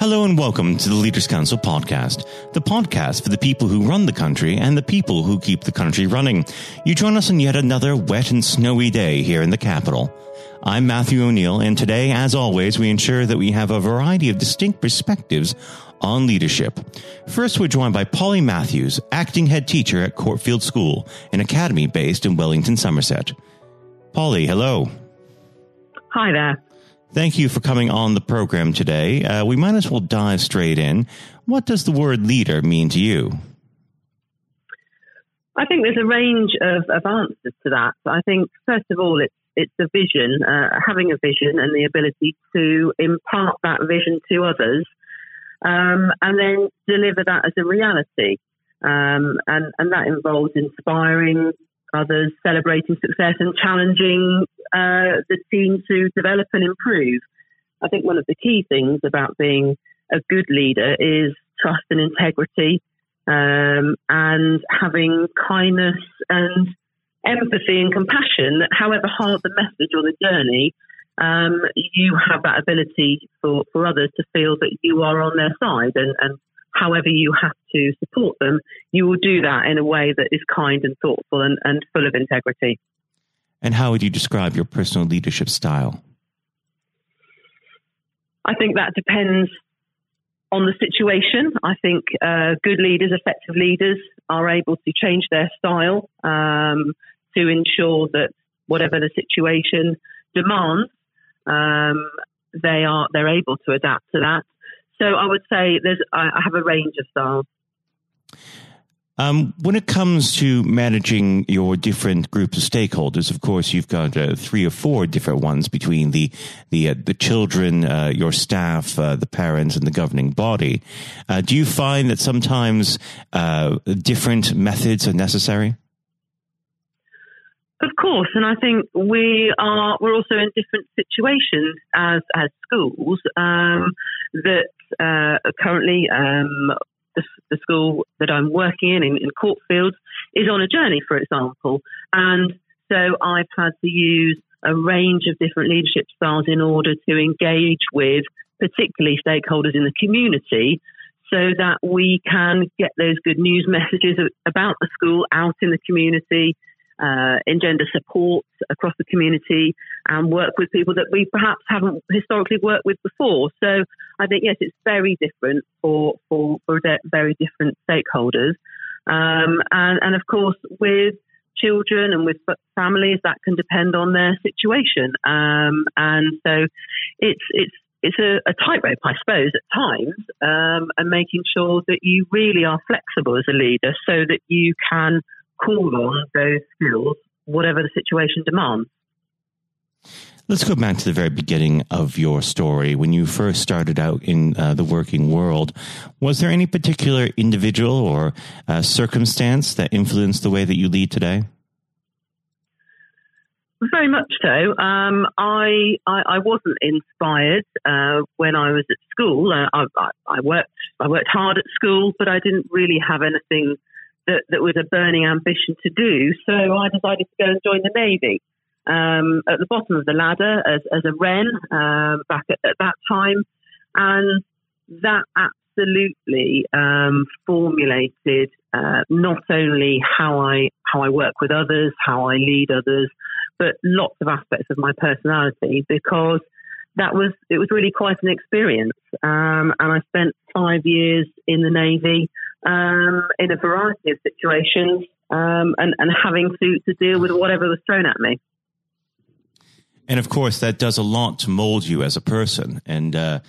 Hello and welcome to the Leaders Council podcast, the podcast for the people who run the country and the people who keep the country running. You join us on yet another wet and snowy day here in the capital. I'm Matthew O'Neill, and today, as always, we ensure that we have a variety of distinct perspectives on leadership. First, we're joined by Polly Matthews, acting head teacher at Court Fields School, an academy based in Wellington, Somerset. Polly, hello. Hi there. Thank you for coming on the program today. Uh, we might as well dive straight in. What does the word leader mean to you? I think there's a range of, of answers to that. I think, first of all, it's it's a vision, uh, having a vision and the ability to impart that vision to others, um, and then deliver that as a reality. Um, and, and that involves inspiring others, celebrating success, and challenging uh, the team to develop and improve. I think one of the key things about being a good leader is trust and integrity um, and having kindness and empathy and compassion, however hard the message or the journey, um, you have that ability for, for others to feel that you are on their side and, and however you have to support them, you will do that in a way that is kind and thoughtful and, and full of integrity. And how would you describe your personal leadership style? I think that depends on the situation. I think uh, good leaders, effective leaders, are able to change their style um, to ensure that whatever the situation demands, um, they are they're able to adapt to that. So I would say there's I have a range of styles. Um, when it comes to managing your different groups of stakeholders, of course, you've got uh, three or four different ones between the the uh, the children, uh, your staff, uh, the parents, and the governing body. Uh, do you find that sometimes uh, different methods are necessary? Of course, and I think we are we're also in different situations as as schools. Um, that currently um, the, the school that I'm working in, in, in Court Fields, is on a journey, for example. And so I've had to use a range of different leadership styles in order to engage with particularly stakeholders in the community so that we can get those good news messages about the school out in the community uh, engender support across the community and work with people that we perhaps haven't historically worked with before. So I think, yes, it's very different for, for, for very different stakeholders. Um, and, and of course, with children and with families, that can depend on their situation. Um, and so it's, it's, it's a, a tightrope, I suppose, at times, um, and making sure that you really are flexible as a leader so that you can call on those skills, whatever the situation demands. Let's go back to the very beginning of your story. When you first started out in uh, the working world, was there any particular individual or uh, circumstance that influenced the way that you lead today? Very much so. Um, I, I, I wasn't inspired uh, when I was at school. Uh, I, I, worked I worked hard at school, but I didn't really have anything that, that was a burning ambition to do. So I decided to go and join the Navy. Um, at the bottom of the ladder as, as a Wren um, back at, at, that time. And that absolutely um, formulated uh, not only how I how I work with others, how I lead others, but lots of aspects of my personality because that was it was really quite an experience. Um, and I spent five years in the Navy um, in a variety of situations um, and, and having to, to deal with whatever was thrown at me. And of course, that does a lot to mold you as a person. And uh,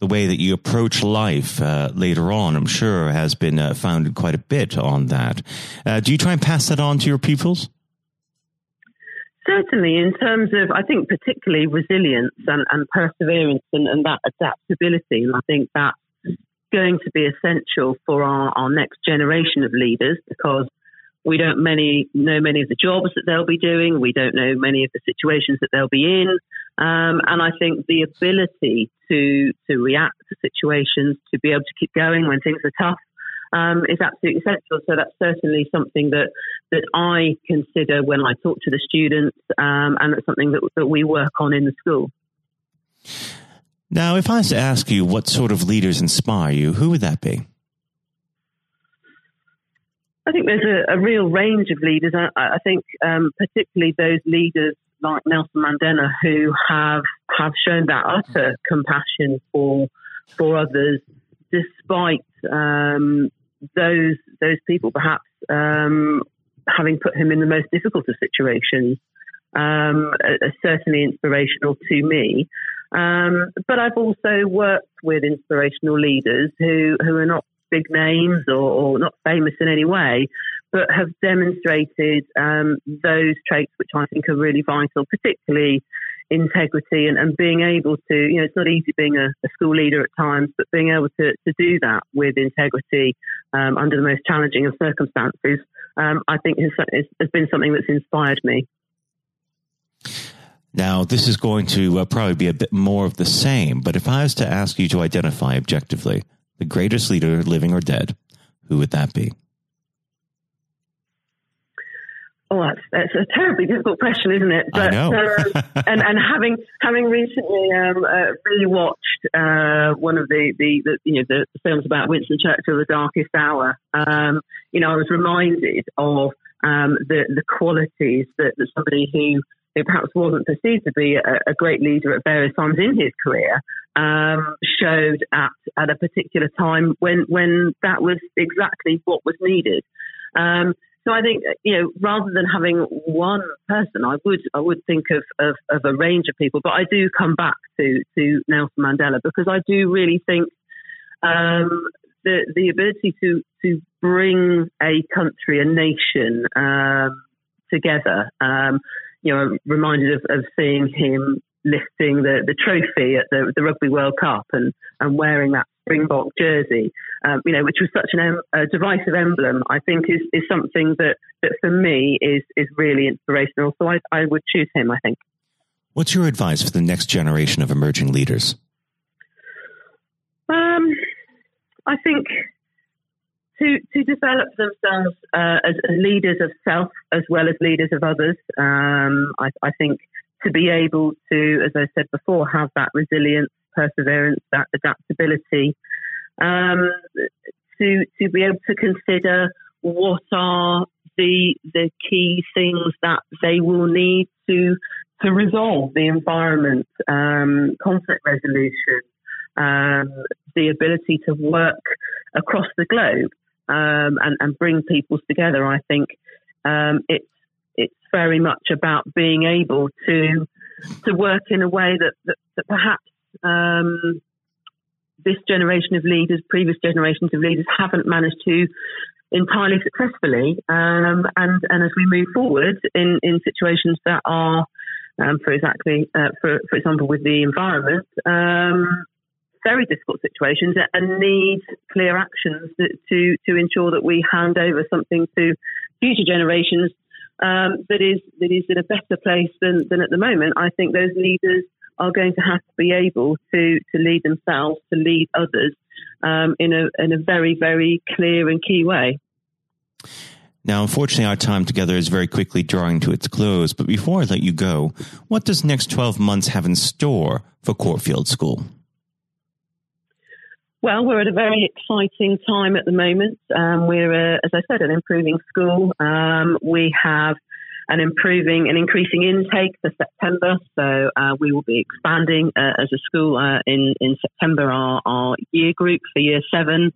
the way that you approach life uh, later on, I'm sure, has been uh, founded quite a bit on that. Uh, do you try and pass that on to your pupils? Certainly, in terms of, I think, particularly resilience and, and perseverance and, and, that adaptability. And I think that's going to be essential for our, our next generation of leaders because we don't many know many of the jobs that they'll be doing. We don't know many of the situations that they'll be in. Um, and I think the ability to to react to situations, to be able to keep going when things are tough, um, is absolutely essential. So that's certainly something that that I consider when I talk to the students, um, and it's something that, that we work on in the school. Now, if I was to ask you what sort of leaders inspire you, who would that be? I think there's a, a real range of leaders. I, I think um, particularly those leaders like Nelson Mandela who have have shown that utter compassion for for others, despite um, those those people perhaps um, having put him in the most difficult of situations. Um, certainly inspirational to me. Um, but I've also worked with inspirational leaders who, who are not big names or, or not famous in any way, but have demonstrated um, those traits which I think are really vital, particularly integrity and, and, being able to, you know, it's not easy being a, a school leader at times, but being able to, to do that with integrity um, under the most challenging of circumstances, um, I think has, has been something that's inspired me. Now, this is going to uh, probably be a bit more of the same, but if I was to ask you to identify objectively the greatest leader, living or dead, who would that be? Oh, that's, that's a terribly difficult question, isn't it? But, I know. um, and, and having having recently um, uh, rewatched uh, one of the, the, the, you know the, the, films about Winston Churchill, The Darkest Hour, um, you know, I was reminded of um, the the qualities that, that somebody who who perhaps wasn't perceived to be a, a great leader at various times in his career, um, showed at, at a particular time when when that was exactly what was needed. Um, so I think you know, rather than having one person, I would I would think of, of, of a range of people. But I do come back to to Nelson Mandela because I do really think um, the the ability to to bring a country, a nation um, together. Um, you know, reminded of, of seeing him lifting the, the trophy at the, the Rugby World Cup and, and wearing that Springbok jersey, um, you know, which was such an, a divisive emblem, I think is, is something that, that for me is, is really inspirational. So I, I would choose him, I think. What's your advice for the next generation of emerging leaders? Um, I think to to develop themselves uh, as, leaders of self as well as leaders of others. Um, I, I, think to be able to, as I said before, have that resilience, perseverance, that adaptability, um, to to be able to consider what are the the key things that they will need to to resolve the environment, um, conflict resolution, um, the ability to work across the globe um, and, and, bring peoples together. I think um, it's it's very much about being able to to work in a way that that, that perhaps um, this generation of leaders, previous generations of leaders, haven't managed to entirely successfully. Um, and and as we move forward in in situations that are um, for exactly, uh, for, for example, with the environment, um, very difficult situations and need clear actions to to ensure that we hand over something to future generations um, that is that is in a better place than, than at the moment. I think those leaders are going to have to be able to to lead themselves, to lead others um, in a in a very very clear and key way. Now, unfortunately, our time together is very quickly drawing to its close. But before I let you go, what does next 12 months have in store for Court Fields School? Well, we're at a very exciting time at the moment. Um, we're, uh, as I said, an improving school. Um, we have an improving and increasing intake for September. So uh, we will be expanding uh, as a school uh, in in September our, our year group for year seven.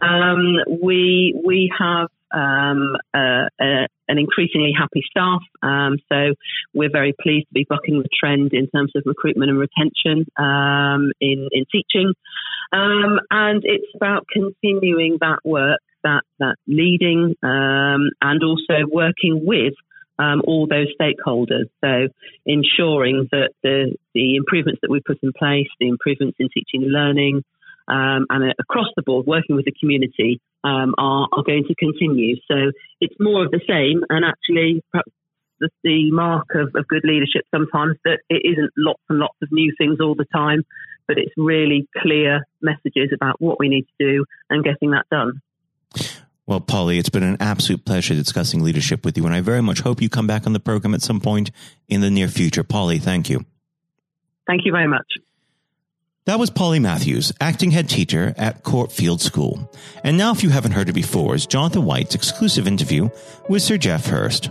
Um, we we have um, uh, uh, an increasingly happy staff. Um, so we're very pleased to be bucking the trend in terms of recruitment and retention um, in, in teaching. Um, and it's about continuing that work, that, that leading um, and also working with um, all those stakeholders. So ensuring that the, the improvements that we put in place, the improvements in teaching and learning, um, and uh, across the board, working with the community um, are, are going to continue. So it's more of the same, and actually, perhaps the, the mark of, of good leadership sometimes that it isn't lots and lots of new things all the time, but it's really clear messages about what we need to do and getting that done. Well, Polly, it's been an absolute pleasure discussing leadership with you, and I very much hope you come back on the program at some point in the near future. Polly, thank you. Thank you very much. That was Polly Matthews, acting head teacher at Court Fields School. And now, if you haven't heard it before, is Jonathan White's exclusive interview with Sir Geoff Hurst.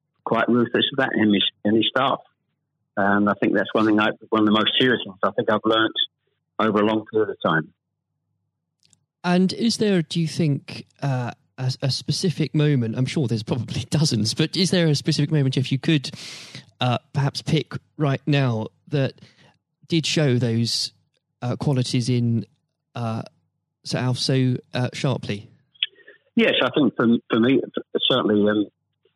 quite ruthless with that in his, in his staff. And I think that's one thing, I, one of the most serious things I think I've learnt over a long period of time. And is there, do you think, uh, a, a, specific moment? I'm sure there's probably dozens, but is there a specific moment, if you could uh, perhaps pick right now that did show those uh, qualities in uh, Sir Alf so uh, sharply? Yes, I think for, for me, certainly, um,